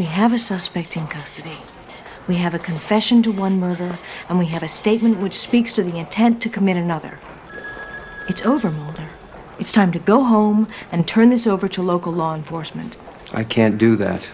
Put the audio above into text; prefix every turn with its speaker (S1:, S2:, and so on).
S1: We have a suspect in custody. We have a confession to one murder, and we have a statement which speaks to the intent to commit another. It's over, Mulder. It's time to go home and turn this over to local law enforcement.
S2: I can't do that.